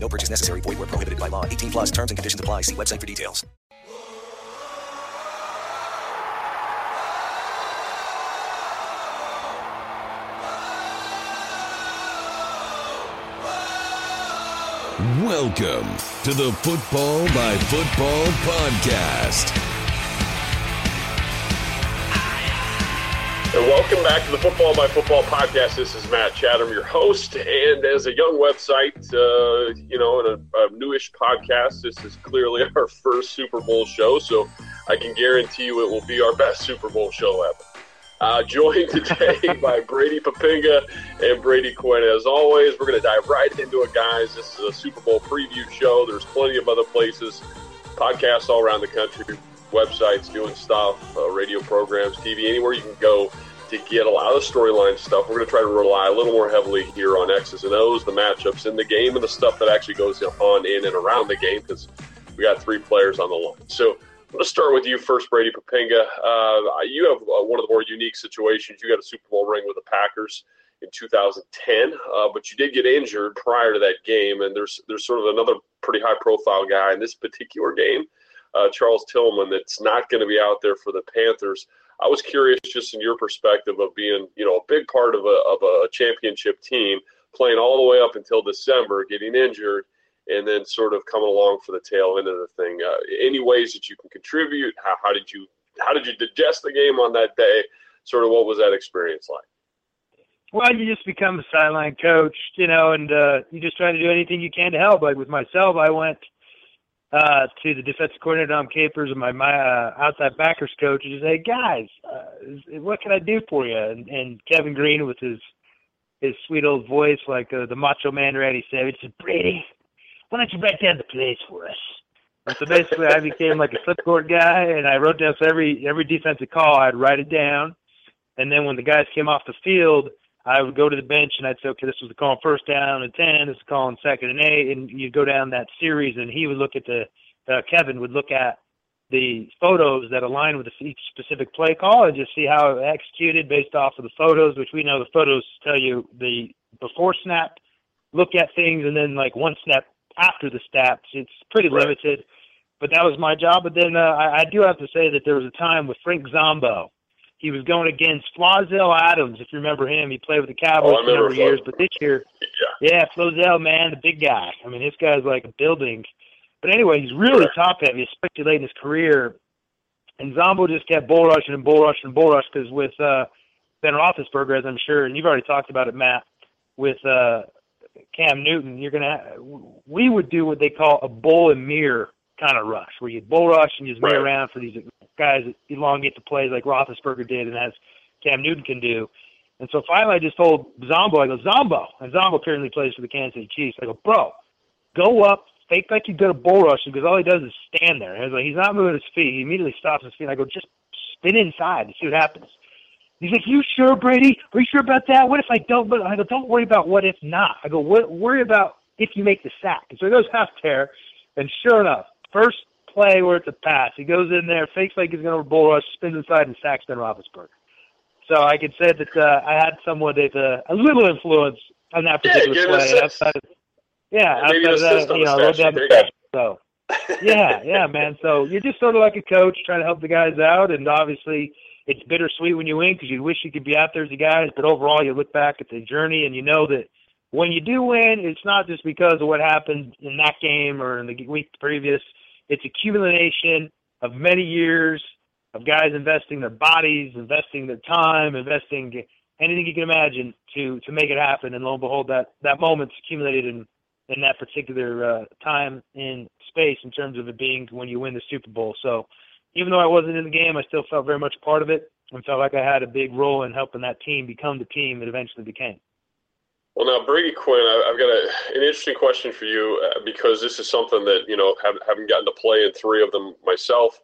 No purchase necessary. Void where prohibited by law. 18 plus terms and conditions apply. See website for details. Welcome to the Football by Football podcast. And welcome back to the Football by Football podcast. This is Matt Chatham, your host. And as a young website, uh, you know, and a, a newish podcast, this is clearly our first Super Bowl show. So I can guarantee you it will be our best Super Bowl show ever. Uh, joined today by Brady Poppinga and Brady Quinn. As always, we're going to dive right into it, guys. This is a Super Bowl preview show. There's plenty of other places, podcasts all around the country, websites doing stuff, uh, radio programs, TV, anywhere you can go to get a lot of the storyline stuff. We're going to try to rely a little more heavily here on X's and O's, the matchups in the game, and the stuff that actually goes on in and around the game because we got three players on the line. So Let's start with you first, Brady Poppinga. Uh, you have uh, one of the more unique situations. You got a Super Bowl ring with the Packers in 2010, uh, but you did get injured prior to that game, and there's there's sort of another pretty high profile guy in this particular game, uh, Charles Tillman, that's not going to be out there for the Panthers. I was curious, just in your perspective of being, you know, a big part of a of a championship team, playing all the way up until December, getting injured and then sort of coming along for the tail end of the thing. Uh, any ways that you can contribute? How, how did you how did you digest the game on that day? Sort of what was that experience like? Well, you just become a sideline coach, you know, and uh, you just try to do anything you can to help. Like with myself, I went uh, to the defensive coordinator Dom Capers and my my uh, outside backers coach and just say, guys, uh, what can I do for you? And, and Kevin Greene with his his sweet old voice, like uh, the Macho Man Randy Savage, said, Brady, why don't you write down the plays for us? And so basically, I became like a flipboard guy, and I wrote down so every every defensive call, I'd write it down, and then when the guys came off the field, I would go to the bench and I'd say, okay, this was the call on first down and ten, this is call on second and eight, and you'd go down that series, and he would look at the uh, Kevin would look at the photos that align with each specific play call and just see how it executed based off of the photos, which we know the photos tell you the before snap, look at things, and then like one snap after the stats. It's pretty right. limited, but that was my job. But then uh, I, I do have to say that there was a time with Frank Zombo. He was going against Flozell Adams, if you remember him. He played with the Cowboys oh, for a number of years, but this year, yeah, yeah, Flozell, man, the big guy. I mean, this guy's like a building. But anyway, he's really right. top heavy, especially late in his career. And Zombo just kept bull rushing and bull rushing and bull rush because with uh, Ben Roethlisberger, as I'm sure, and you've already talked about it, Matt, with uh, Cam Newton, you're gonna we would do what they call a bull and mirror kind of rush, where you bull rush and you just right. around for these guys elongate the plays like Roethlisberger did, and as Cam Newton can do. And so finally, I just told Zombo, I go Zombo, and Zombo currently plays for the Kansas City Chiefs. I go, bro, go up, fake like you're gonna bull rush because all he does is stand there. And like, he's not moving his feet. He immediately stops his feet. I go, just spin inside and see what happens. He's like, "You sure, Brady? Are you sure about that? What if I don't?" But I go, "Don't worry about what if not." I go, "Worry about if you make the sack." And so he goes out there, and sure enough, first play where it's a pass, he goes in there, fakes like he's going to bull rush, spins inside, and sacks Ben Roethlisberger. So I could say that uh, I had somewhat of a, a little influence on that particular yeah, play. Outside of, yeah, outside of that, you know, down the. So yeah, yeah, man. So you're just sort of like a coach trying to help the guys out, and obviously it's bittersweet when you win because you wish you could be out there as the guys, but overall you look back at the journey and you know that when you do win, it's not just because of what happened in that game or in the week previous. It's accumulation of many years of guys investing their bodies, investing their time, investing anything you can imagine to to make it happen. And lo and behold, that that moment's accumulated in in that particular uh, time in space in terms of it being when you win the Super Bowl. So even though I wasn't in the game, I still felt very much part of it and felt like I had a big role in helping that team become the team it eventually became. Well, now Brady Quinn, I, have got a, an interesting question for you uh, because this is something that you know have, having gotten to play in three of them myself,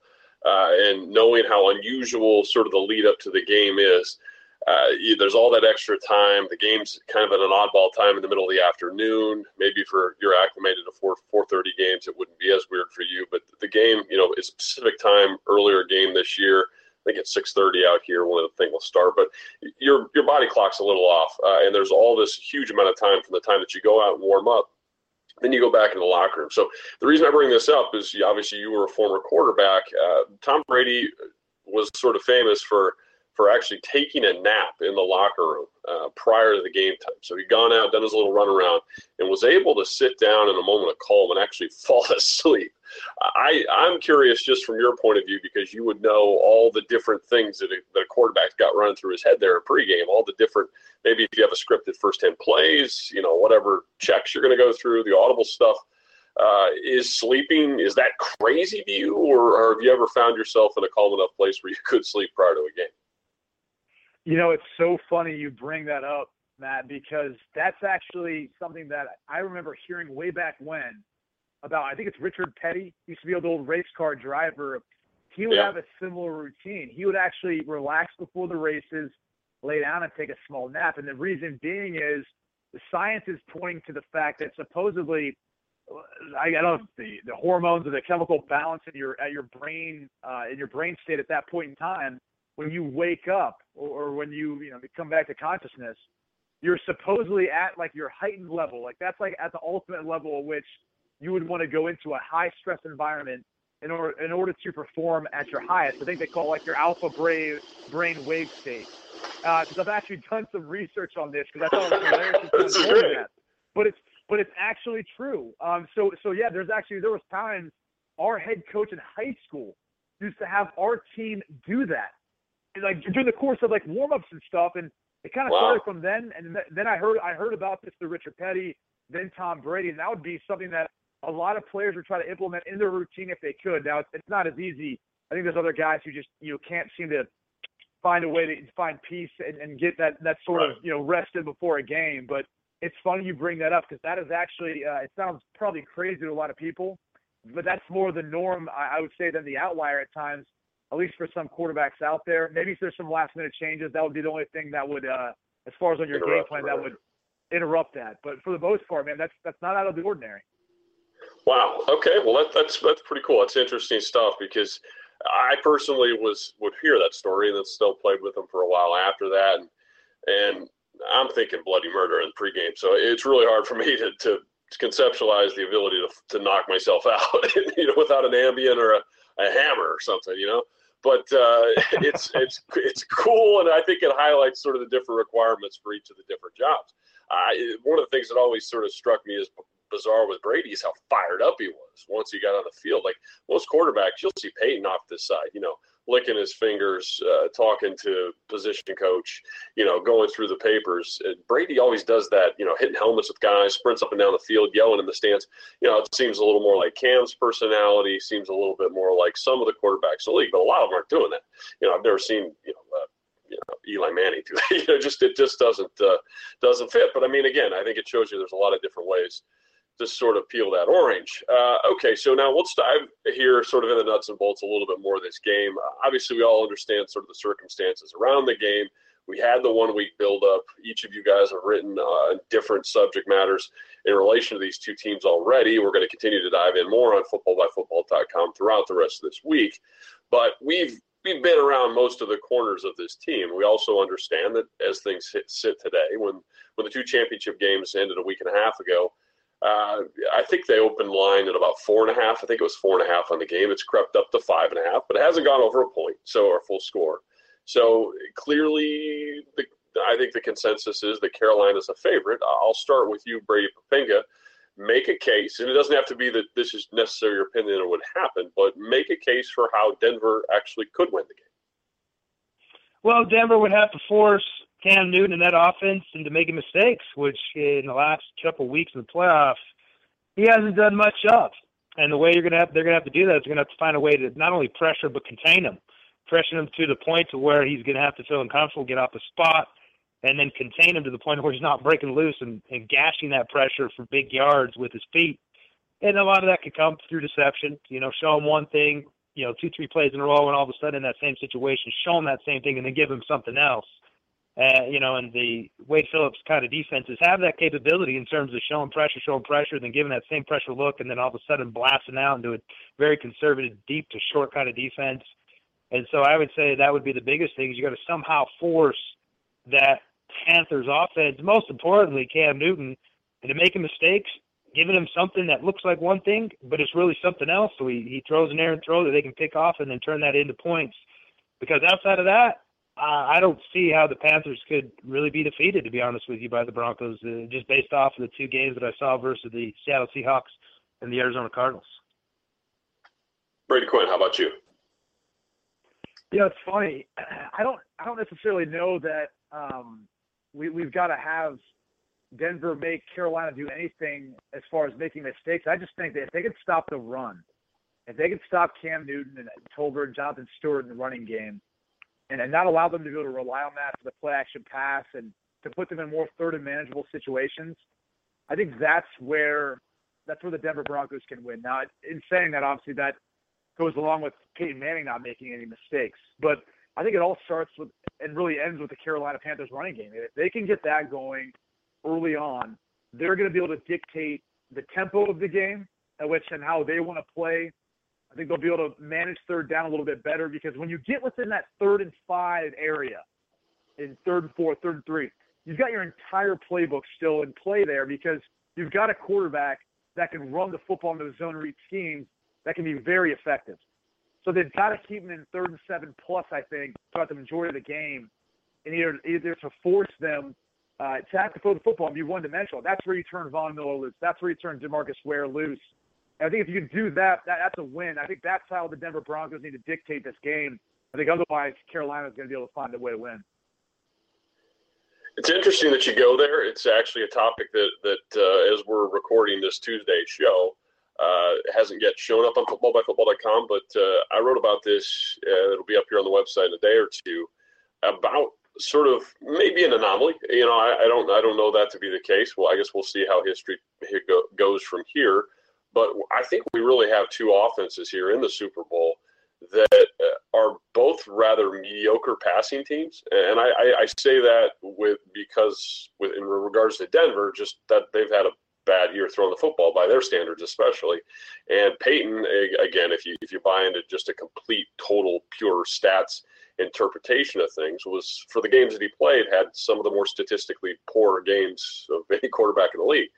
uh, and knowing how unusual sort of the lead up to the game is. Uh, there's all that extra time. The game's kind of at an oddball time in the middle of the afternoon. Maybe for you're acclimated to four 4:30 games, it wouldn't be as weird for you. But the game, you know, is Pacific time earlier game this year. I think it's 6:30 out here when the thing will start. But your your body clock's a little off, uh, and there's all this huge amount of time from the time that you go out and warm up. Then you go back in the locker room. So the reason I bring this up is obviously you were a former quarterback. Uh, Tom Brady was sort of famous for for actually taking a nap in the locker room uh, prior to the game time. So he'd gone out, done his little run around, and was able to sit down in a moment of calm and actually fall asleep. I, I'm curious just from your point of view because you would know all the different things that a, that a quarterback's got running through his head there in pregame, all the different, maybe if you have a scripted first 10 plays, you know, whatever checks you're going to go through, the audible stuff. Uh, is sleeping is that crazy to you or, or have you ever found yourself in a calm enough place where you could sleep prior to a game you know, it's so funny you bring that up, Matt, because that's actually something that I remember hearing way back when about. I think it's Richard Petty, used to be an old race car driver. He would yeah. have a similar routine. He would actually relax before the races, lay down and take a small nap. And the reason being is the science is pointing to the fact that supposedly I, don't know the the hormones or the chemical balance in your at your brain uh, in your brain state at that point in time when you wake up or, or when you you know come back to consciousness, you're supposedly at like your heightened level. Like that's like at the ultimate level at which you would want to go into a high stress environment in order in order to perform at your highest. I think they call it like your alpha brain brain wave state. Because uh, I've actually done some research on this because I thought it was hilarious. that. But it's but it's actually true. Um, so so yeah, there's actually there was times our head coach in high school used to have our team do that like during the course of like warm ups and stuff, and it kind of wow. started from then. And then I heard I heard about this through Richard Petty, then Tom Brady, and that would be something that a lot of players would try to implement in their routine if they could. Now it's, it's not as easy. I think there's other guys who just you know can't seem to find a way to find peace and, and get that that sort right. of you know rested before a game. But it's funny you bring that up because that is actually uh, it sounds probably crazy to a lot of people, but that's more the norm I, I would say than the outlier at times at least for some quarterbacks out there. Maybe if there's some last minute changes, that would be the only thing that would, uh, as far as on your interrupt, game plan, right. that would interrupt that. But for the most part, man, that's that's not out of the ordinary. Wow. Okay. Well, that, that's that's pretty cool. That's interesting stuff because I personally was would hear that story and then still played with them for a while after that, and and I'm thinking bloody murder in pregame. So it's really hard for me to, to conceptualize the ability to, to knock myself out, you know, without an Ambien or a, a hammer or something, you know but uh, it's it's it's cool, and I think it highlights sort of the different requirements for each of the different jobs. Uh, one of the things that always sort of struck me as bizarre with Brady is how fired up he was once he got on the field. Like most quarterbacks, you'll see Peyton off this side, you know, licking his fingers, uh, talking to position coach, you know, going through the papers. And Brady always does that, you know, hitting helmets with guys, sprints up and down the field, yelling in the stands. You know, it seems a little more like Cam's personality, seems a little bit more like some of the quarterbacks in the league, but a lot of them aren't doing that. You know, I've never seen, you know, uh, you know, Eli Manning do that. you know, just it just doesn't uh, doesn't fit. But I mean, again, I think it shows you there's a lot of different ways to sort of peel that orange. Uh, okay, so now let's dive here sort of in the nuts and bolts a little bit more of this game. Uh, obviously, we all understand sort of the circumstances around the game. We had the one week build up. Each of you guys have written uh, different subject matters in relation to these two teams already. We're going to continue to dive in more on footballbyfootball.com throughout the rest of this week. But we've we've been around most of the corners of this team. We also understand that as things sit, sit today, when when the two championship games ended a week and a half ago, uh, I think they opened line at about four and a half. I think it was four and a half on the game. It's crept up to five and a half, but it hasn't gone over a point, so our full score. So clearly, the, I think the consensus is that Carolina's a favorite. I'll start with you, Brady Poppinga. Make a case, and it doesn't have to be that this is necessarily your opinion or would happen, but make a case for how Denver actually could win the game. Well, Denver would have to force Cam Newton and that offense into making mistakes, which in the last couple weeks in the playoffs, he hasn't done much of. And the way you're gonna have they're gonna have to do that is you're gonna have to find a way to not only pressure but contain him, pressure him to the point to where he's gonna have to feel uncomfortable, get off the spot, and then contain him to the point where he's not breaking loose and, and gashing that pressure for big yards with his feet. And a lot of that could come through deception. You know, show him one thing, you know, two, three plays in a row, and all of a sudden in that same situation, show him that same thing, and then give him something else. Uh, you know, and the Wade Phillips kind of defenses have that capability in terms of showing pressure, showing pressure, then giving that same pressure look, and then all of a sudden blasting out into a very conservative, deep to short kind of defense. And so I would say that would be the biggest thing is you got to somehow force that Panthers offense, most importantly, Cam Newton, into making mistakes, giving him something that looks like one thing, but it's really something else. So he, he throws an errant throw that they can pick off and then turn that into points. Because outside of that, I don't see how the Panthers could really be defeated, to be honest with you, by the Broncos, uh, just based off of the two games that I saw versus the Seattle Seahawks and the Arizona Cardinals. Brady Quinn, how about you? Yeah, it's funny. I don't I don't necessarily know that um, we we've got to have Denver make Carolina do anything as far as making mistakes. I just think that if they could stop the run, if they could stop Cam Newton and Tolbert and Jonathan Stewart in the running game, and, and not allow them to be able to rely on that for the play action pass and to put them in more third and manageable situations, I think that's where that's where the Denver Broncos can win. Now, in saying that, obviously that goes along with Peyton Manning not making any mistakes, but I think it all starts with and really ends with the Carolina Panthers running game. If they can get that going early on, they're going to be able to dictate the tempo of the game, at which and how they want to play I think they'll be able to manage third down a little bit better because when you get within that third and five area, in third and four, third and three, you've got your entire playbook still in play there because you've got a quarterback that can run the football into the zone read schemes that can be very effective. So they've got to keep them in third and seven plus, I think, throughout the majority of the game, and either either to force them uh, to have to throw the football and be one dimensional. That's where you turn Von Miller loose. That's where you turn Demarcus Ware loose. I think if you can do that, that, that's a win. I think that's how the Denver Broncos need to dictate this game. I think otherwise Carolina is going to be able to find a way to win. It's interesting that you go there. It's actually a topic that that uh, as we're recording this Tuesday show uh, hasn't yet shown up on footballbyfootball.com, but uh, I wrote about this. Uh, it'll be up here on the website in a day or two about sort of maybe an anomaly. You know, I, I don't I don't know that to be the case. Well, I guess we'll see how history goes from here. But I think we really have two offenses here in the Super Bowl that uh, are both rather mediocre passing teams, and I, I, I say that with because with in regards to Denver, just that they've had a bad year throwing the football by their standards, especially. And Peyton, again, if you if you buy into just a complete, total, pure stats interpretation of things, was for the games that he played had some of the more statistically poor games of any quarterback in the league.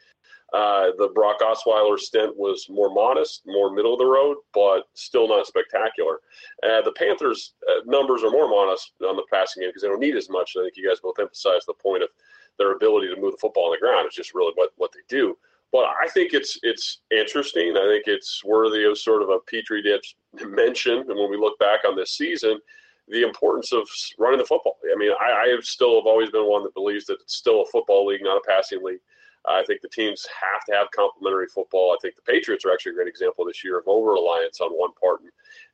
Uh, the Brock Osweiler stint was more modest, more middle of the road, but still not spectacular. Uh, the Panthers' uh, numbers are more modest on the passing game because they don't need as much. I think you guys both emphasize the point of their ability to move the football on the ground. It's just really what, what they do. But I think it's it's interesting. I think it's worthy of sort of a petri dish mention. And when we look back on this season, the importance of running the football. I mean, I, I have still have always been one that believes that it's still a football league, not a passing league. I think the teams have to have complementary football. I think the Patriots are actually a great example this year of over reliance on one part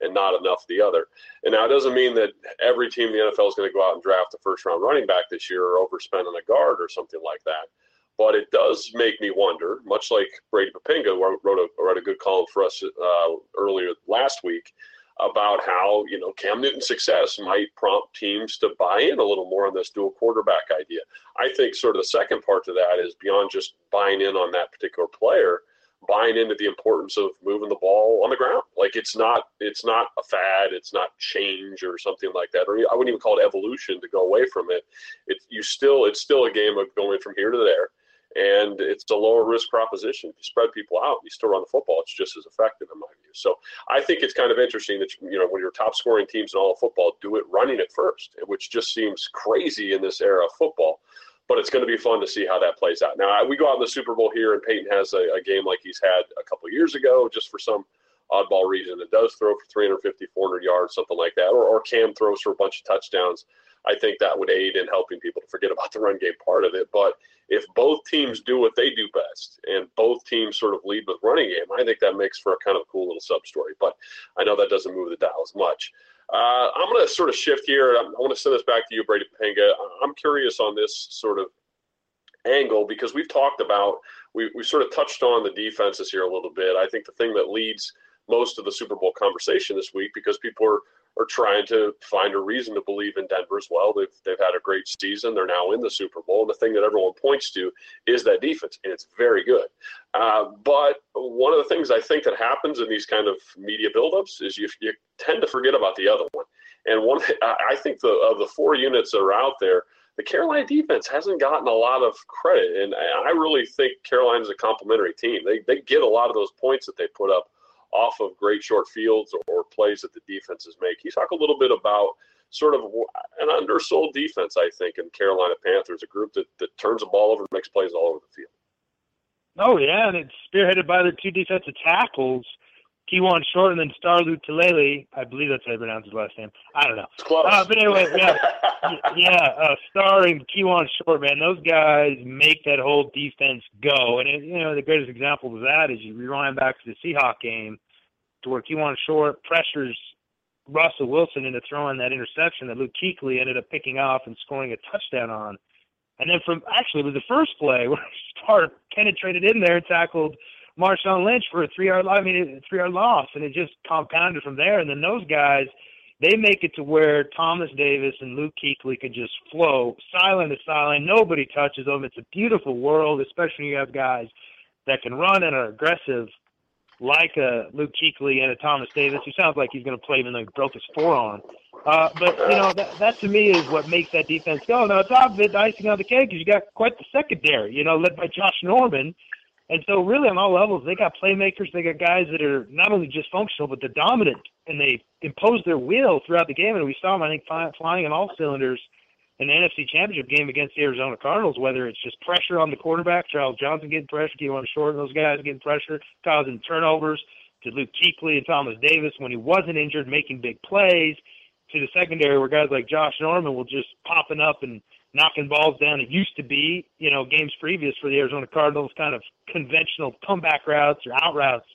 and, not enough the other. And now it doesn't mean that every team in the NFL is going to go out and draft a first round running back this year or overspend on a guard or something like that. But it does make me wonder, much like Brady Poppinga wrote a, wrote a good column for us uh, earlier last week about how you know Cam Newton's success might prompt teams to buy in a little more on this dual quarterback idea. I think sort of the second part to that is beyond just buying in on that particular player, buying into the importance of moving the ball on the ground. Like it's not it's not a fad, it's not change or something like that. Or I wouldn't even call it evolution to go away from it. It's you still it's still a game of going from here to there and it's a lower risk proposition. If you spread people out, you still run the football. It's just as effective in my view. So I think it's kind of interesting that you know when your top scoring teams in all of football do it running it first, which just seems crazy in this era of football. But it's going to be fun to see how that plays out. Now we go out in the Super Bowl here, and Peyton has a, a game like he's had a couple years ago, just for some oddball reason. It does throw for 350, 400 yards, something like that, or, or Cam throws for a bunch of touchdowns I think that would aid in helping people to forget about the run game part of it. But if both teams do what they do best and both teams sort of lead with running game, I think that makes for a kind of cool little sub story. But I know that doesn't move the dial as much. Uh, I'm going to sort of shift here. I'm want to send this back to you, Brady Poppinga. I'm curious on this sort of angle because we've talked about, we, we sort of touched on the defenses here a little bit. I think the thing that leads most of the Super Bowl conversation this week because people are are trying to find a reason to believe in Denver as well. They've they've had a great season. They're now in the Super Bowl. And the thing that everyone points to is that defense, and it's very good. Uh, but one of the things I think that happens in these kind of media buildups is you, you tend to forget about the other one. And one, I think the of the four units that are out there, the Carolina defense hasn't gotten a lot of credit, and I really think Carolina's a complimentary team. They they get a lot of those points that they put up off of great short fields or, plays that the defenses make. Can you talk a little bit about sort of an undersold defense, I think, in Carolina Panthers, a group that, that turns the ball over and makes plays all over the field. Oh yeah, and it's spearheaded by the two defensive tackles, Kawann Short and then Star Lotulelei. I believe that's how you pronounce his last name. I don't know. It's close. Uh, but anyway, yeah, yeah, uh, Star and Kawann Short, man, those guys make that whole defense go. And it, you know, the greatest example of that is you rewind back to the Seahawk game, to where Kawann Short pressures Russell Wilson into throwing that interception that Luke Kuechly ended up picking off and scoring a touchdown on. And then from actually it was the first play where Star penetrated in there and tackled Marshawn Lynch for a three yard I mean three yard loss and it just compounded from there and then those guys they make it to where Thomas Davis and Luke Kuechly can just flow silent to silent. Nobody touches them. It's a beautiful world, especially when you have guys that can run and are aggressive like a Luke Kuechly and a Thomas Davis, who sounds like he's going to play even though he broke his forearm. Uh, but you know that, that to me is what makes that defense go. Now, top of the icing on the cake is you got quite the secondary, you know, led by Josh Norman. And so, really, on all levels, they got playmakers. They got guys that are not only just functional, but they're dominant, and they impose their will throughout the game. And we saw them, I think, flying on all cylinders in the NFC Championship game against the Arizona Cardinals, whether it's just pressure on the quarterback, Charles Johnson getting pressure, Kawann Short, and those guys getting pressure, causing turnovers, to Luke Kuechly and Thomas Davis when he wasn't injured, making big plays, to the secondary where guys like Josh Norman will just popping up and knocking balls down. It used to be, you know, games previous for the Arizona Cardinals, kind of conventional comeback routes or out routes.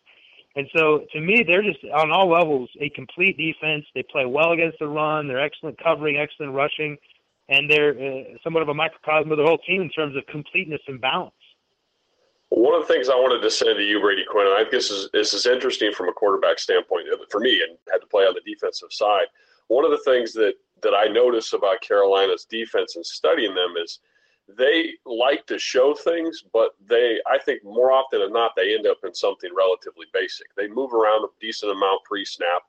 And so to me, they're just on all levels a complete defense. They play well against the run. They're excellent covering, excellent rushing and they're uh, somewhat of a microcosm of the whole team in terms of completeness and balance. One of the things I wanted to say to you, Brady Quinn, and I think this is this is interesting from a quarterback standpoint uh, for me, and had to play on the defensive side. One of the things that that I notice about Carolina's defense and studying them is they like to show things, but they, I think, more often than not, they end up in something relatively basic. They move around a decent amount pre-snap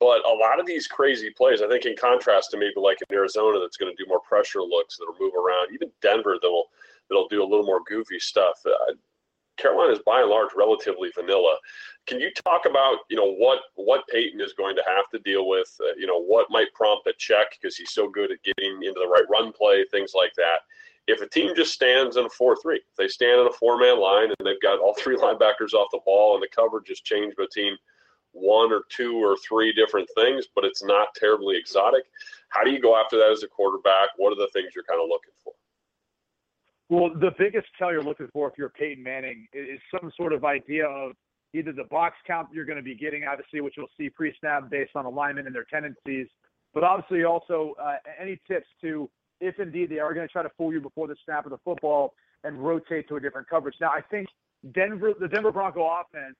but a lot of these crazy plays, I think, in contrast to maybe like in Arizona, that's going to do more pressure looks that'll move around. Even Denver, that'll that'll do a little more goofy stuff. Uh, Carolina is by and large relatively vanilla. Can you talk about you know what what Peyton is going to have to deal with? Uh, you know what might prompt a check because he's so good at getting into the right run play, things like that. If a team just stands in a four-three, they stand in a four-man line and they've got all three linebackers off the ball and the coverage has changed between – one or two or three different things, but it's not terribly exotic. How do you go after that as a quarterback? What are the things you're kind of looking for? Well, the biggest tell you're looking for if you're Peyton Manning is some sort of idea of either the box count you're going to be getting, obviously, which you'll see pre-snap based on alignment and their tendencies, but obviously also uh, any tips to if indeed they are going to try to fool you before the snap of the football and rotate to a different coverage. Now, I think Denver, the Denver Bronco offense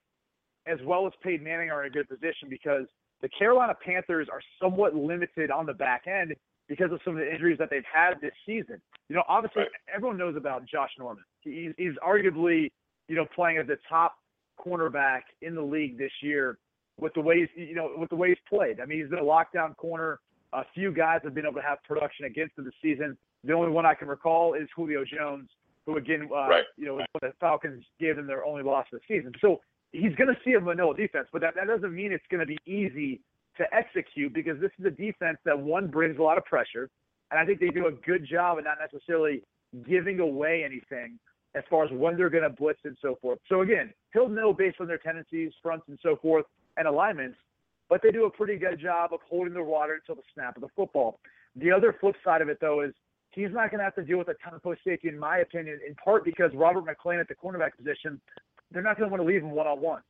as well as Peyton Manning are in a good position because the Carolina Panthers are somewhat limited on the back end because of some of the injuries that they've had this season. You know, obviously right. everyone knows about Josh Norman. He's, he's arguably, you know, playing as the top cornerback in the league this year with the way he's, you know, with the way he's played. I mean, he's been a lockdown corner. A few guys have been able to have production against him this season. The only one I can recall is Julio Jones, who again, uh, right. you know, the Falcons gave them their only loss of the season. So he's going to see a vanilla defense, but that, that doesn't mean it's going to be easy to execute because this is a defense that one brings a lot of pressure, and I think they do a good job of not necessarily giving away anything as far as when they're going to blitz and so forth. So again, he'll know based on their tendencies, fronts, and so forth, and alignments. but they do a pretty good job of holding their water until the snap of the football. The other flip side of it, though, is he's not going to have to deal with a ton of post safety, in my opinion, in part because Robert McClain at the cornerback position, they're not going to want to leave him one on one,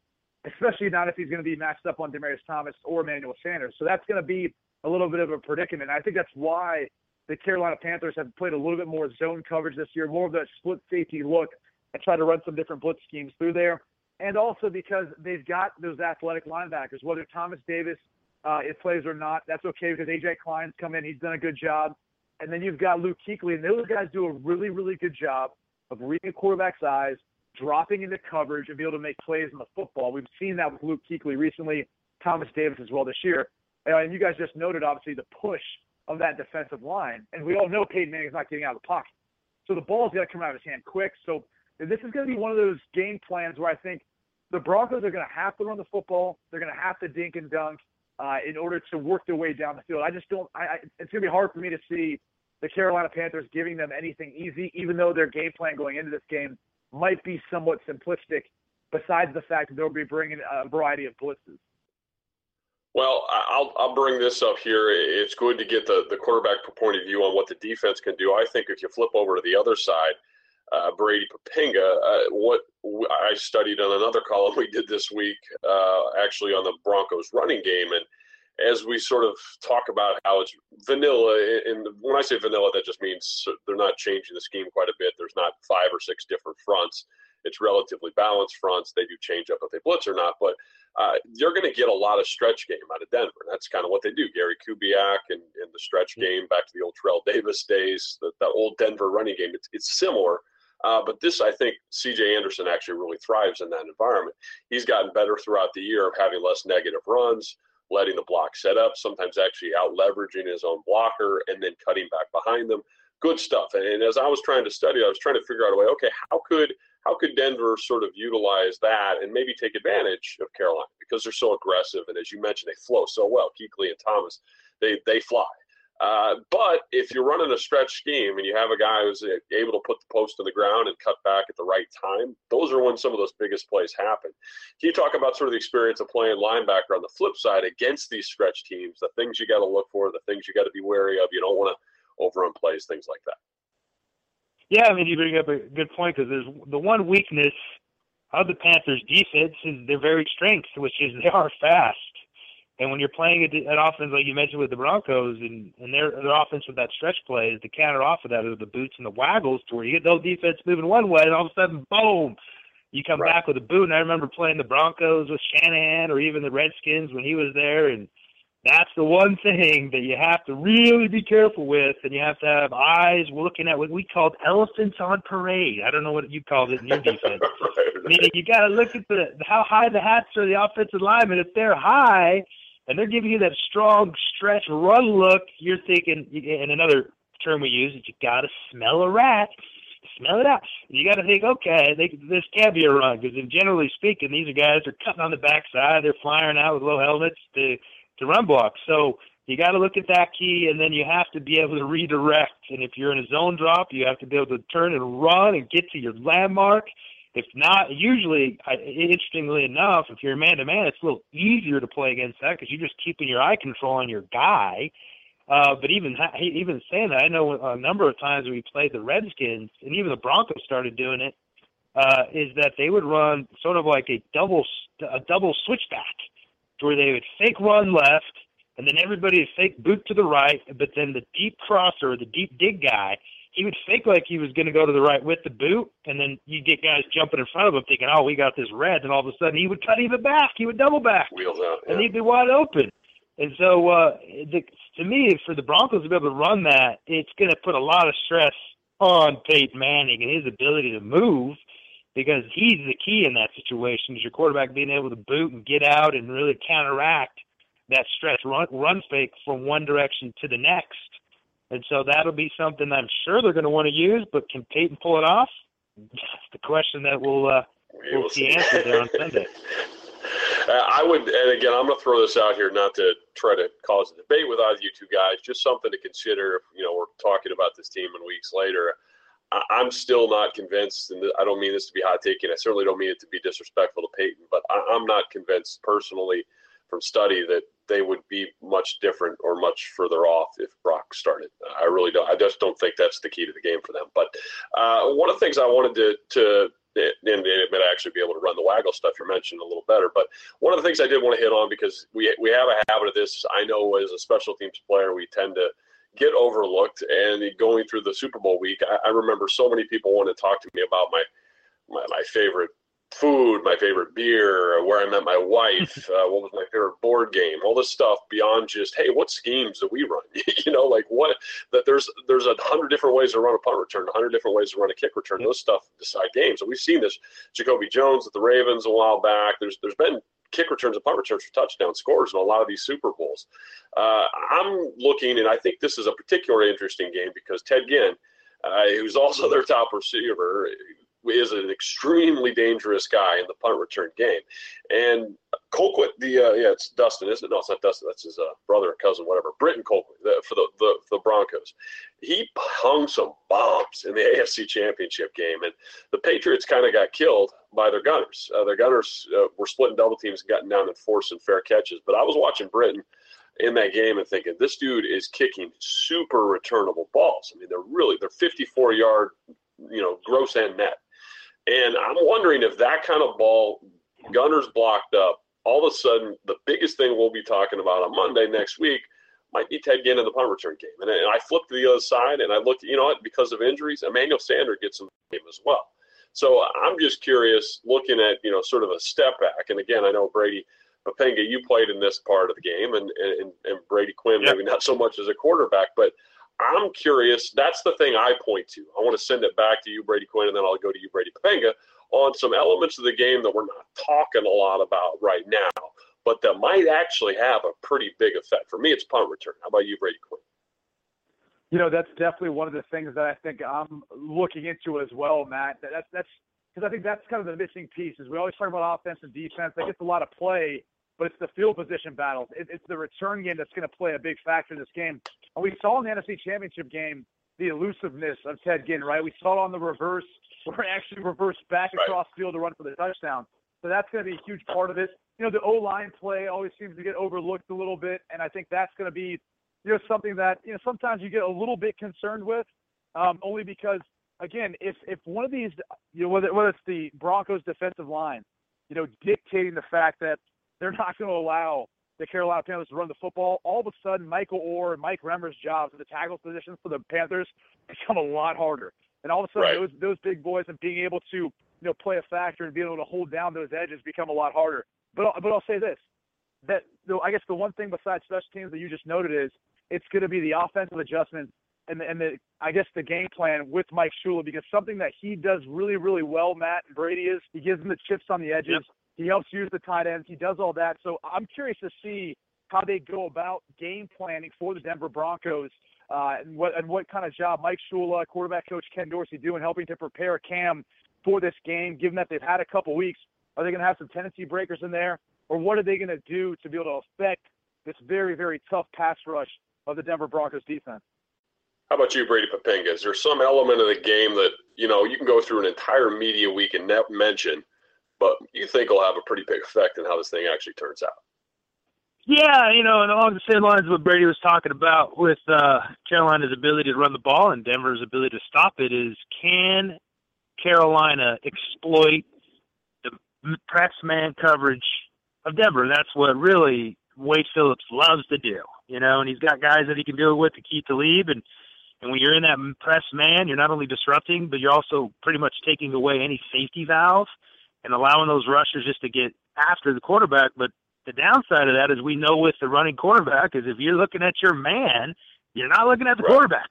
especially not if he's going to be matched up on Demaryius Thomas or Emmanuel Sanders. So that's going to be a little bit of a predicament. I think that's why the Carolina Panthers have played a little bit more zone coverage this year, more of a split safety look, and try to run some different blitz schemes through there. And also because they've got those athletic linebackers, whether Thomas Davis uh, it plays or not, that's okay because AJ Klein's come in. He's done a good job. And then you've got Luke Kuechly, and those guys do a really, really good job of reading a quarterback's eyes, dropping into coverage, and be able to make plays in the football. We've seen that with Luke Kuechly recently, Thomas Davis as well this year. And you guys just noted, obviously, the push of that defensive line. And we all know Peyton Manning's not getting out of the pocket. So the ball's got to come out of his hand quick. So this is going to be one of those game plans where I think the Broncos are going to have to run the football. They're going to have to dink and dunk uh, in order to work their way down the field. I just don't. I, I, it's going to be hard for me to see the Carolina Panthers giving them anything easy, even though their game plan going into this game might be somewhat simplistic. Besides the fact that they'll be bringing a variety of blitzes. Well, I'll, I'll bring this up here. It's good to get the, the quarterback point of view on what the defense can do. I think if you flip over to the other side, uh, Brady Poppinga, uh, what I studied on another column we did this week, uh, actually on the Broncos running game. And as we sort of talk about how it's vanilla, and when I say vanilla, that just means they're not changing the scheme quite a bit. There's not five or six different fronts. It's relatively balanced fronts. They do change up if they blitz or not, but uh, you're going to get a lot of stretch game out of Denver. That's kind of what they do. Gary Kubiak and, and the stretch game back to the old Terrell Davis days, the, the old Denver running game. It's, it's similar. Uh, but this, I think, C.J. Anderson actually really thrives in that environment. He's gotten better throughout the year of having less negative runs, letting the block set up, sometimes actually out leveraging his own blocker, and then cutting back behind them. Good stuff. And, as I was trying to study, I was trying to figure out a way. Okay, how could how could Denver sort of utilize that and maybe take advantage of Carolina because they're so aggressive and as you mentioned, they flow so well. Kuechly and Thomas, they they fly. Uh, but if you're running a stretch scheme and you have a guy who's able to put the post in the ground and cut back at the right time, those are when some of those biggest plays happen. Can you talk about sort of the experience of playing linebacker on the flip side against these stretch teams, the things you got to look for, the things you got to be wary of? You don't want to overrun plays, things like that. Yeah, I mean, you bring up a good point because there's the one weakness of the Panthers' defense is their very strength, which is they are fast. And when you're playing an offense like you mentioned with the Broncos and, and their their offense with that stretch play, is the counter off of that is the boots and the waggles to where you get those defense moving one way and all of a sudden, boom, you come right. back with a boot. And I remember playing the Broncos with Shanahan or even the Redskins when he was there and – that's the one thing that you have to really be careful with, and you have to have eyes looking at what we called elephants on parade. I don't know what you called it in your defense. Meaning you got to look at the how high the hats are the offensive linemen. If they're high and they're giving you that strong stretch run look, you're thinking. And another term we use is you got to smell a rat. Smell it out. You got to think, okay, they, this can't be a run because, generally speaking, these are guys are cutting on the backside. They're flying out with low helmets to to run block. So you got to look at that key, and then you have to be able to redirect. And if you're in a zone drop, you have to be able to turn and run and get to your landmark. If not, usually, I, interestingly enough, if you're a man to man, it's a little easier to play against that because you're just keeping your eye control on your guy. Uh, but even even saying that, I know a number of times we played the Redskins, and even the Broncos started doing it. Uh, is that they would run sort of like a double a double switchback where they would fake run left, and then everybody would fake boot to the right, but then the deep crosser or the deep dig guy, he would fake like he was going to go to the right with the boot, and then you'd get guys jumping in front of him thinking, oh, we got this red, and all of a sudden he would cut even back. He would double back. Wheels out. Yeah. And he'd be wide open. And so, uh, the, to me, for the Broncos to be able to run that, it's going to put a lot of stress on Peyton Manning and his ability to move because he's the key in that situation. Is your quarterback being able to boot and get out and really counteract that stretch run, run fake from one direction to the next. And so that'll be something I'm sure they're going to want to use. But can Peyton pull it off? That's the question that we'll uh, we'll, we'll see answered there on Sunday. I would, and again, I'm going to throw this out here, not to try to cause a debate with either you two guys, just something to consider. If, you know, we're talking about this team in weeks later. I'm still not convinced, and I don't mean this to be hot taking. I certainly don't mean it to be disrespectful to Peyton, but I'm not convinced personally from study that they would be much different or much further off if Brock started. I really don't. I just don't think that's the key to the game for them. But uh, one of the things I wanted to to and it might actually be able to run the waggle stuff you mentioned a little better. But one of the things I did want to hit on because we we have a habit of this. I know as a special teams player, we tend to get overlooked. And going through the Super Bowl week, I, I remember so many people want to talk to me about my my, my favorite food, my favorite beer, where I met my wife, uh, what was my favorite board game, all this stuff beyond just hey, what schemes do we run? you know, like what that there's there's a hundred different ways to run a punt return, a hundred different ways to run a kick return. Those stuff decide games, and we've seen this. Jacoby Jones at the Ravens a while back. There's there's been kick returns and punt returns for touchdown scores in a lot of these Super Bowls. Uh, I'm looking, and I think this is a particularly interesting game because Ted Ginn. Uh, who's also their top receiver, is an extremely dangerous guy in the punt return game. And Colquitt, the uh, yeah, it's Dustin, isn't it? No, it's not Dustin. That's his uh, brother cousin, whatever. Britton Colquitt the, for the, the the Broncos. He hung some bombs in the AFC Championship game, and the Patriots kind of got killed by their gunners. Uh, their gunners uh, were splitting double teams and gotten down and forcing fair catches. But I was watching Britton in that game and thinking this dude is kicking super returnable balls. I mean, they're really they're 54 yard, you know, gross and net and I'm wondering if that kind of ball, gunners blocked up, all of a sudden, the biggest thing we'll be talking about on Monday next week might be Ted Ginn in the punt return game. And, and I flipped to the other side and I looked, you know what, because of injuries, Emmanuel Sanders gets in the game as well. So I'm just curious, looking at, you know, sort of a step back. And again, I know Brady Poppinga, you played in this part of the game, and, and, and Brady Quinn, yep. maybe not so much as a quarterback, but – I'm curious. That's the thing I point to. I want to send it back to you, Brady Quinn, and then I'll go to you, Brady Poppinga, on some elements of the game that we're not talking a lot about right now, but that might actually have a pretty big effect. For me, it's punt return. How about you, Brady Quinn? You know, that's definitely one of the things that I think I'm looking into as well, Matt. That's that's because I think that's kind of the missing piece. Is we always talk about offense and defense. That gets a lot of play, but it's the field position battles. It, it's the return game that's going to play a big factor in this game. And we saw in the NFC Championship game the elusiveness of Ted Ginn, right? We saw it on the reverse, where he actually reversed back across right. field to run for the touchdown. So that's going to be a huge part of it. You know, the O line play always seems to get overlooked a little bit, and I think that's going to be, you know, something that you know sometimes you get a little bit concerned with, um, only because again, if if one of these, you know, whether whether it's the Broncos defensive line, you know, dictating the fact that they're not going to allow the Carolina Panthers to run the football, all of a sudden Michael Oher and Mike Remmers' jobs at the tackle positions for the Panthers become a lot harder. And all of a sudden right. those those big boys and being able to you know play a factor and being able to hold down those edges become a lot harder. But but I'll say this that though I guess the one thing besides special teams that you just noted is it's going to be the offensive adjustments and the, and the I guess the game plan with Mike Shula because something that he does really really well, Matt and Brady is he gives them the chips on the edges. Yep. He helps use the tight ends. He does all that. So I'm curious to see how they go about game planning for the Denver Broncos uh, and what and what kind of job Mike Shula, quarterback coach Ken Dorsey, doing helping to prepare Cam for this game. Given that they've had a couple weeks, are they going to have some tendency breakers in there, or what are they going to do to be able to affect this very very tough pass rush of the Denver Broncos defense? How about you, Brady Poppinga? Is there some element of the game that you know you can go through an entire media week and not mention? But you think will have a pretty big effect in how this thing actually turns out. Yeah, you know, and along the same lines what Brady was talking about with uh, Carolina's ability to run the ball and Denver's ability to stop it is can Carolina exploit the press man coverage of Denver? That's what really Wade Phillips loves to do, you know, and he's got guys that he can it with to keep the lead. And, and when you're in that press man, you're not only disrupting, but you're also pretty much taking away any safety valve and allowing those rushers just to get after the quarterback. But the downside of that is we know with the running quarterback is if you're looking at your man, you're not looking at the right. quarterback,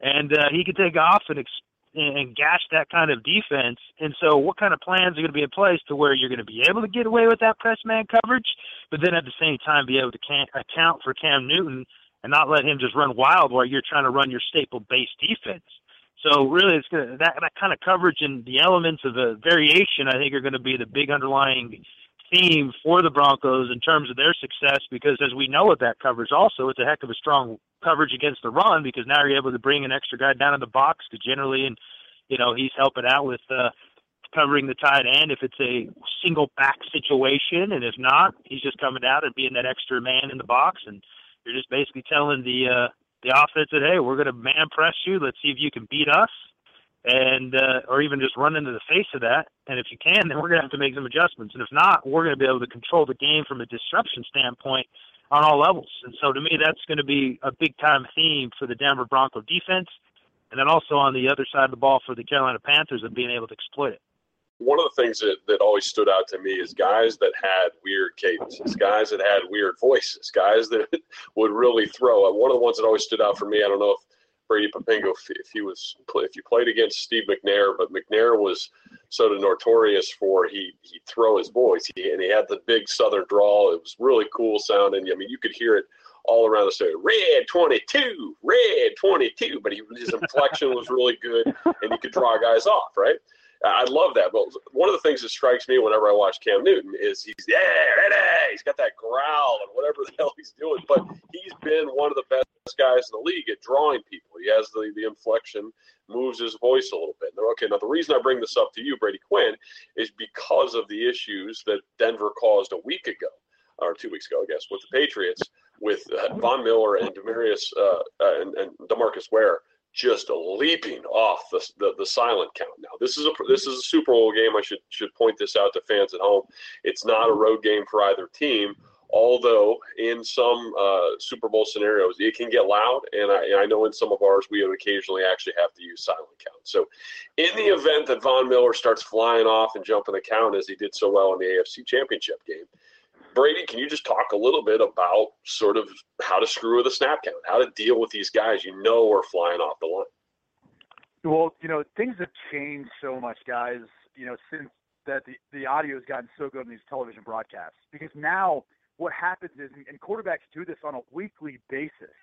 and uh, he could take off and ex- and gash that kind of defense. And so, what kind of plans are going to be in place to where you're going to be able to get away with that press man coverage, but then at the same time be able to can- account for Cam Newton and not let him just run wild while you're trying to run your staple base defense. So really, it's gonna, that that kind of coverage and the elements of the variation, I think, are going to be the big underlying theme for the Broncos in terms of their success. Because as we know with that coverage, also it's a heck of a strong coverage against the run because now you're able to bring an extra guy down in the box to generally, and you know he's helping out with uh, covering the tight end if it's a single back situation, and if not, he's just coming out and being that extra man in the box, and you're just basically telling the uh, the offense that hey, we're going to man press you. Let's see if you can beat us, and uh, or even just run into the face of that. And if you can, then we're going to have to make some adjustments. And if not, we're going to be able to control the game from a disruption standpoint on all levels. And so to me, that's going to be a big time theme for the Denver Bronco defense. And then also on the other side of the ball for the Carolina Panthers of being able to exploit it. One of the things that, that always stood out to me is guys that had weird cadences, guys that had weird voices, guys that would really throw. Uh, one of the ones that always stood out for me, I don't know if Brady Poppinga if he was if you played against Steve McNair, but McNair was sort of notorious for he he throw his voice he, and he had the big Southern drawl. It was really cool sounding. I mean, you could hear it all around the stadium. Red twenty two, red twenty two, but he, his inflection was really good, and he could draw guys off right. I love that. But one of the things that strikes me whenever I watch Cam Newton is he's yeah. He's got that growl and whatever the hell he's doing. But he's been one of the best guys in the league at drawing people. He has the, the inflection, moves his voice a little bit. Okay, now the reason I bring this up to you, Brady Quinn, is because of the issues that Denver caused a week ago, or two weeks ago, I guess, with the Patriots, with uh, Von Miller and Demarius uh, uh, and, and Demarcus Ware just leaping off the, the, the silent count. Now this is a this is a Super Bowl game. I should should point this out to fans at home. It's not a road game for either team. Although in some uh, Super Bowl scenarios it can get loud, and I, and I know in some of ours we occasionally actually have to use silent count. So, in the event that Von Miller starts flying off and jumping the count as he did so well in the AFC Championship game, Brady, can you just talk a little bit about sort of how to screw with a snap count, how to deal with these guys you know are flying off the line? Well, you know, things have changed so much, guys, you know, since that the, the audio has gotten so good in these television broadcasts. Because now what happens is, and quarterbacks do this on a weekly basis,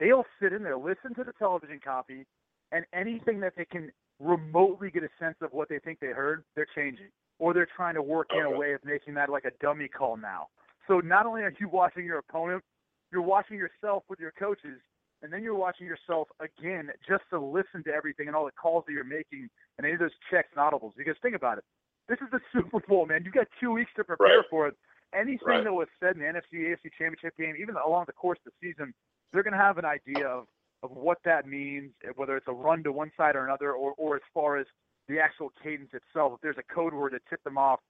they'll sit in there, listen to the television copy, and anything that they can remotely get a sense of what they think they heard, they're changing or they're trying to work okay. in a way of making that like a dummy call now. So not only are you watching your opponent, you're watching yourself with your coaches, and then you're watching yourself again just to listen to everything and all the calls that you're making and any of those checks and audibles. Because think about it, this is the Super Bowl, man. You got two weeks to prepare right. for it. Anything right. that was said in the NFC AFC Championship game, even along the course of the season, they're going to have an idea of of what that means, whether it's a run to one side or another, or or as far as the actual cadence itself. If there's a code word to tip them off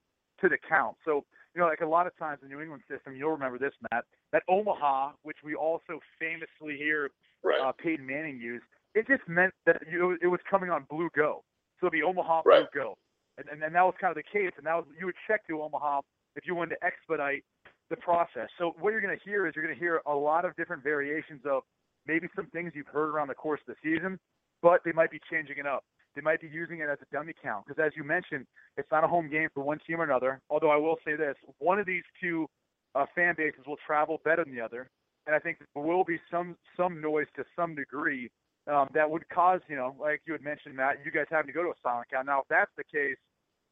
to the count. So, you know, like a lot of times in the New England system, you'll remember this, Matt, that Omaha, which we also famously hear right. uh, Peyton Manning use, it just meant that you, it was coming on blue go. So it'd be Omaha right. blue go. And, and, and that was kind of the case. And that was, you would check to Omaha if you wanted to expedite the process. So what you're going to hear is you're going to hear a lot of different variations of maybe some things you've heard around the course of the season, but they might be changing it up. They might be using it as a dummy count because, as you mentioned, it's not a home game for one team or another. Although I will say this: one of these two uh, fan bases will travel better than the other, and I think there will be some some noise to some degree um, that would cause, you know, like you had mentioned, Matt, you guys having to go to a silent count. Now, if that's the case,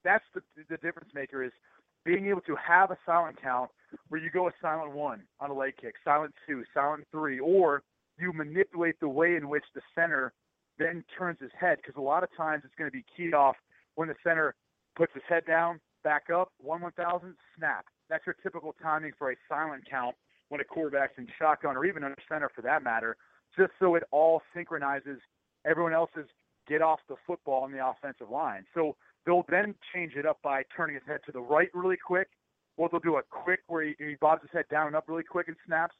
that's the the difference maker is being able to have a silent count where you go a silent one on a leg kick, silent two, silent three, or you manipulate the way in which the center then turns his head because a lot of times it's going to be keyed off when the center puts his head down, back up, one one thousand, snap. That's your typical timing for a silent count when a quarterback's in shotgun or even under center for that matter, just so it all synchronizes everyone else's get off the football on the offensive line. So they'll then change it up by turning his head to the right really quick, or they'll do a quick where he, he bobs his head down and up really quick and snaps,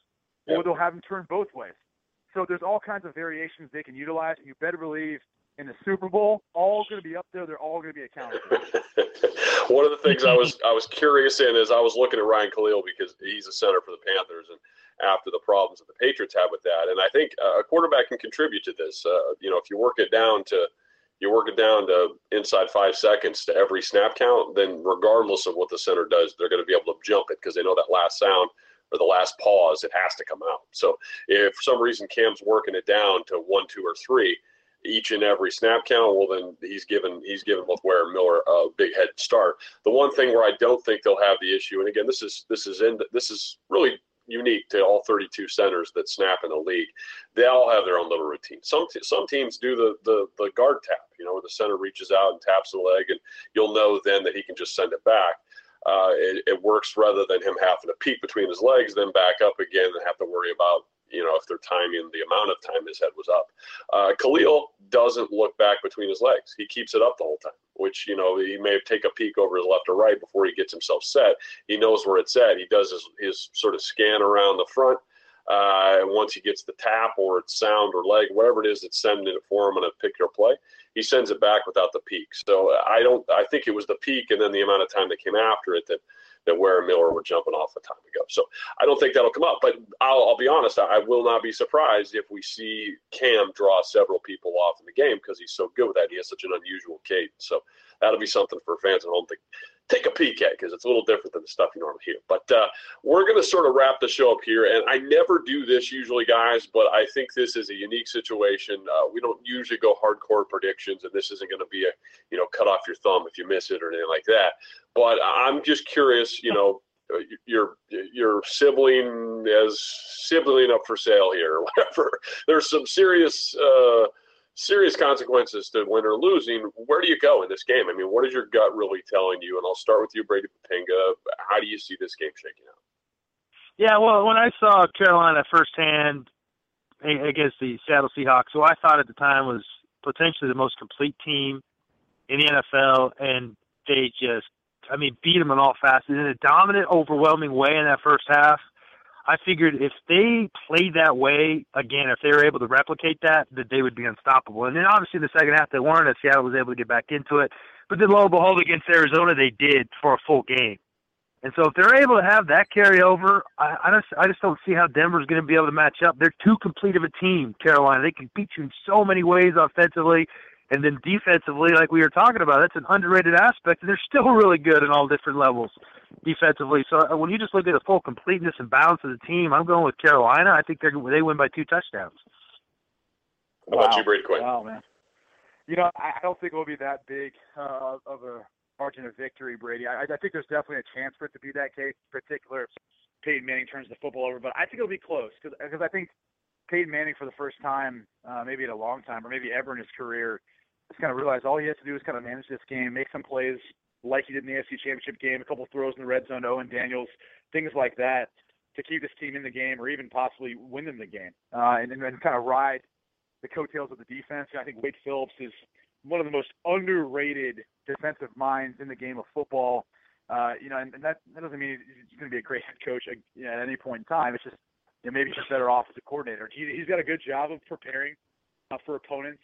yep. or they'll have him turn both ways. So there's all kinds of variations they can utilize, you better believe in the Super Bowl, all going to be up there. They're all going to be accounted for. One of the things I was I was curious in is I was looking at Ryan Kalil because he's a center for the Panthers, and after the problems that the Patriots have with that, and I think a quarterback can contribute to this. Uh, you know, if you work it down to you work it down to inside five seconds to every snap count, then regardless of what the center does, they're going to be able to jump it because they know that last sound or the last pause, it has to come out. So if for some reason Cam's working it down to one, two, or three, each and every snap count, well then he's given he's given both Ware and Miller a big head start. The one thing where I don't think they'll have the issue, and again this is this is in this is really unique to all 32 centers that snap in the league. They all have their own little routine. Some some teams do the, the the guard tap, you know, where the center reaches out and taps the leg, and you'll know then that he can just send it back. Uh, it, it works rather than him having to peek between his legs, then back up again, and have to worry about you know, if they're timing the amount of time his head was up. Uh, Kalil doesn't look back between his legs. He keeps it up the whole time, which, you know, he may take a peek over his left or right before he gets himself set. He knows where it's at. He does his, his sort of scan around the front. Uh, once he gets the tap or it's sound or leg, whatever it is that's sending it for him on a particular play, he sends it back without the peek. So I don't. I think it was the peek and then the amount of time that came after it that that Ware and Miller were jumping off a time ago. So I don't think that'll come up. But I'll, I'll be honest, I will not be surprised if we see Cam draw several people off in the game because he's so good with that. He has such an unusual cadence. So that'll be something for fans at home to take a peek at because it's a little different than the stuff you normally hear. But uh, we're going to sort of wrap the show up here. And I never do this usually, guys, but I think this is a unique situation. Uh, we don't usually go hardcore predictions, and this isn't going to be a, you know, cut off your thumb if you miss it or anything like that. But I'm just curious, you know, your your sibling as sibling up for sale here or whatever. There's some serious uh, serious consequences to win or losing. Where do you go in this game? I mean, what is your gut really telling you? And I'll start with you, Brady Poppinga. How do you see this game shaking out? Yeah, well, when I saw Carolina firsthand against the Seattle Seahawks, who I thought at the time was potentially the most complete team in the NFL, and they just, I mean, beat them in all facets in a dominant, overwhelming way in that first half. I figured if they played that way again, if they were able to replicate that, that they would be unstoppable. And then obviously in the second half they weren't, as Seattle was able to get back into it. But then lo and behold, against Arizona, they did for a full game. And so if they're able to have that carry over, I, I just I just don't see how Denver's going to be able to match up. They're too complete of a team, Carolina. They can beat you in so many ways offensively, and then defensively, like we were talking about, that's an underrated aspect, and they're still really good in all different levels defensively. So uh, when you just look at the full completeness and balance of the team, I'm going with Carolina. I think they they win by two touchdowns. How about wow. you, Brady Quinn? Wow, man. You know, I don't think it will be that big uh, of a margin of victory, Brady. I, I think there's definitely a chance for it to be that case, in particular if Peyton Manning turns the football over. But I think it'll be close because I think Peyton Manning, for the first time, uh, maybe in a long time, or maybe ever in his career, has kind of realized all he has to do is kind of manage this game, make some plays like he did in the AFC Championship game, a couple throws in the red zone, Owen Daniels, things like that, to keep this team in the game or even possibly win them the game, uh, and, and kind of ride the coattails of the defense. I think Wade Phillips is one of the most underrated defensive minds in the game of football. Uh, you know, and, and that, that doesn't mean he's going to be a great head coach at, you know, at any point in time. It's just you know, maybe he's just better off as a coordinator. He, he's got a good job of preparing uh, for opponents,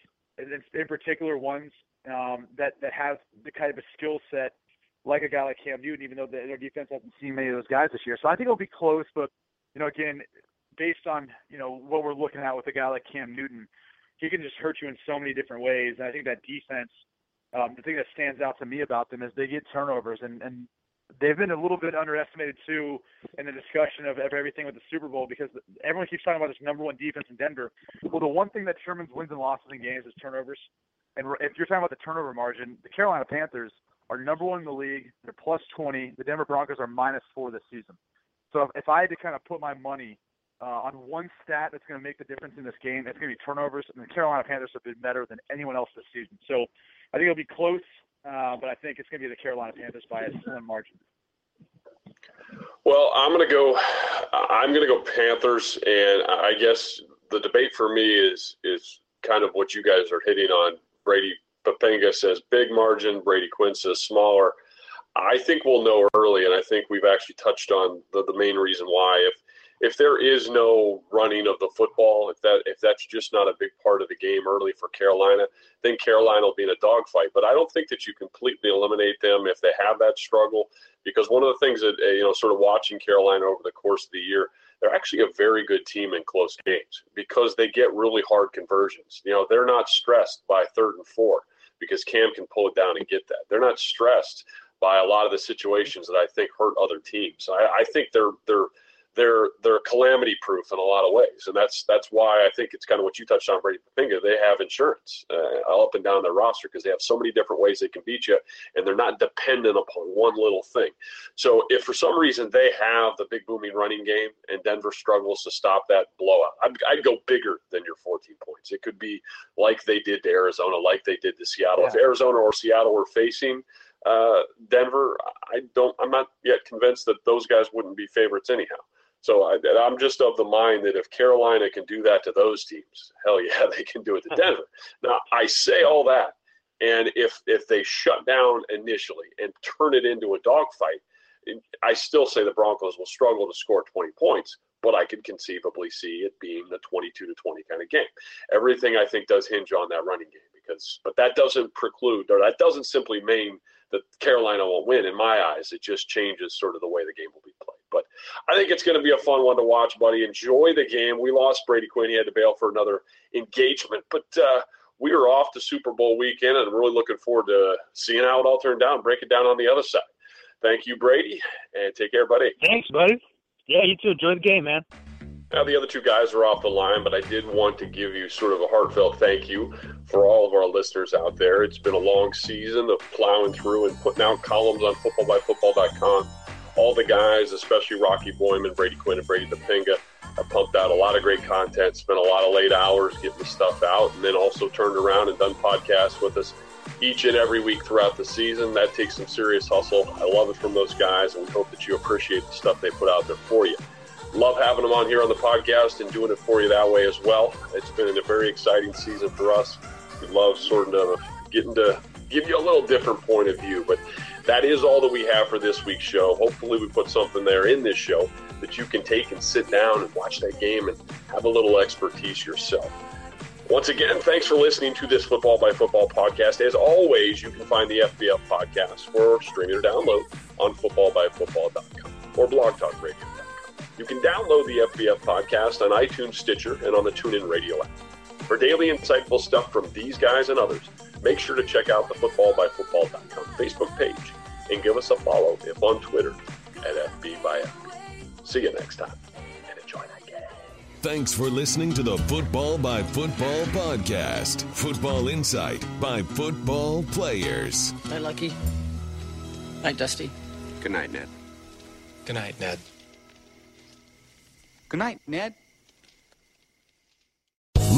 in particular ones um, that that have the kind of a skill set like a guy like Cam Newton, even though their defense hasn't seen many of those guys this year. So I think it'll be close, but you know, again, based on you know what we're looking at with a guy like Cam Newton, he can just hurt you in so many different ways. And I think that defense, um, the thing that stands out to me about them is they get turnovers, and and they've been a little bit underestimated too in the discussion of, everything with the Super Bowl because everyone keeps talking about this number one defense in Denver. Well, the one thing that determines wins and losses in games is turnovers. And if you're talking about the turnover margin, the Carolina Panthers are number one in the league. They're plus 20. The Denver Broncos are minus four this season. So if, if I had to kind of put my money uh, on one stat that's going to make the difference in this game, it's going to be turnovers. And the Carolina Panthers have been better than anyone else this season. So I think it'll be close, uh, but I think it's going to be the Carolina Panthers by a slim margin. Well, I'm going to go. I'm going to go Panthers, and I guess the debate for me is is kind of what you guys are hitting on Brady Poppinga says big margin. Brady Quinn says smaller. I think we'll know early, and I think we've actually touched on the, the main reason why. If if there is no running of the football, if that if that's just not a big part of the game early for Carolina, then Carolina will be in a dogfight. But I don't think that you completely eliminate them if they have that struggle, because one of the things that uh, you know, sort of watching Carolina over the course of the year, they're actually a very good team in close games because they get really hard conversions. You know, they're not stressed by third and four because Cam can pull it down and get that. They're not stressed by a lot of the situations that I think hurt other teams. I, I think they're they're they're they're calamity proof in a lot of ways, and that's that's why I think it's kind of what you touched on, Brady Poppinga. They have insurance uh, up and down their roster because they have so many different ways they can beat you, and they're not dependent upon one little thing. So if for some reason they have the big booming running game and Denver struggles to stop that blowout, I'd, I'd go bigger than your 14 points. It could be like they did to Arizona, like they did to Seattle. Yeah. If Arizona or Seattle were facing uh, Denver, I don't. I'm not yet convinced that those guys wouldn't be favorites anyhow. So I, am just of the mind that if Carolina can do that to those teams, hell yeah, they can do it to Denver. now I say all that, and if if they shut down initially and turn it into a dogfight, I still say the Broncos will struggle to score 20 points. But I could conceivably see it being the 22 to 20 kind of game. Everything I think does hinge on that running game because, but that doesn't preclude or that doesn't simply mean that Carolina won't win. In my eyes, it just changes sort of the way the game will be played. But I think it's going to be a fun one to watch, buddy. Enjoy the game. We lost Brady Quinn. He had to bail for another engagement, but uh, we are off to Super Bowl weekend, and I'm really looking forward to seeing how it all turned down. Break it down on the other side. Thank you, Brady, and take care, buddy. Thanks, buddy. Yeah, you too. Enjoy the game, man. Now, the other two guys are off the line, but I did want to give you sort of a heartfelt thank you for all of our listeners out there. It's been a long season of plowing through and putting out columns on footballbyfootball.com. All the guys, especially Rocky Boiman, Brady Quinn, and Brady Poppinga, have pumped out a lot of great content, spent a lot of late hours getting the stuff out, and then also turned around and done podcasts with us each and every week throughout the season. That takes some serious hustle. I love it from those guys, and we hope that you appreciate the stuff they put out there for you love having them on here on the podcast and doing it for you that way as well. It's been a very exciting season for us. We love sort of getting to give you a little different point of view, but that is all that we have for this week's show. Hopefully, we put something there in this show that you can take and sit down and watch that game and have a little expertise yourself. Once again, thanks for listening to this Football by Football podcast. As always, you can find the FBF podcast for streaming or download on footballbyfootball.com or Blog Talk Radio. You can download the FBF podcast on iTunes, Stitcher, and on the TuneIn Radio app. For daily insightful stuff from these guys and others, make sure to check out the footballbyfootball.com Facebook page and give us a follow if on Twitter at FB by FB. See you next time and enjoy that game. Thanks for listening to the Football by Football podcast. Football insight by football players. Night, Lucky. Night, Dusty. Good night, Ned. Good night, Ned. Good night, Ned.